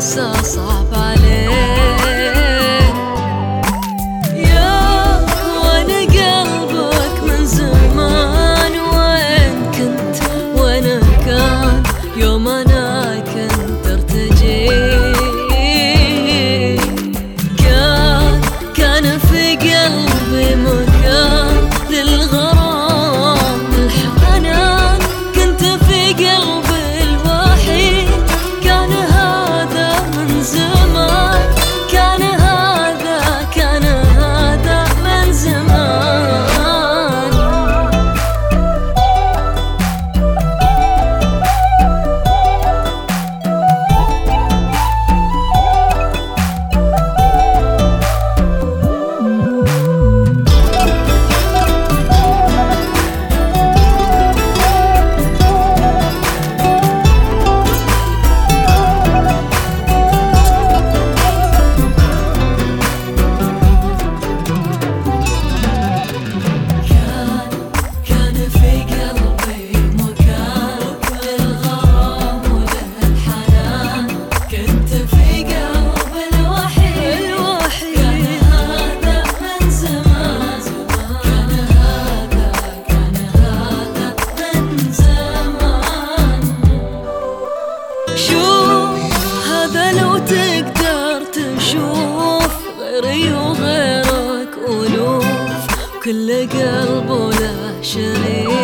so, so. غيري وغيرك ألوف كل قلب ولا شريك.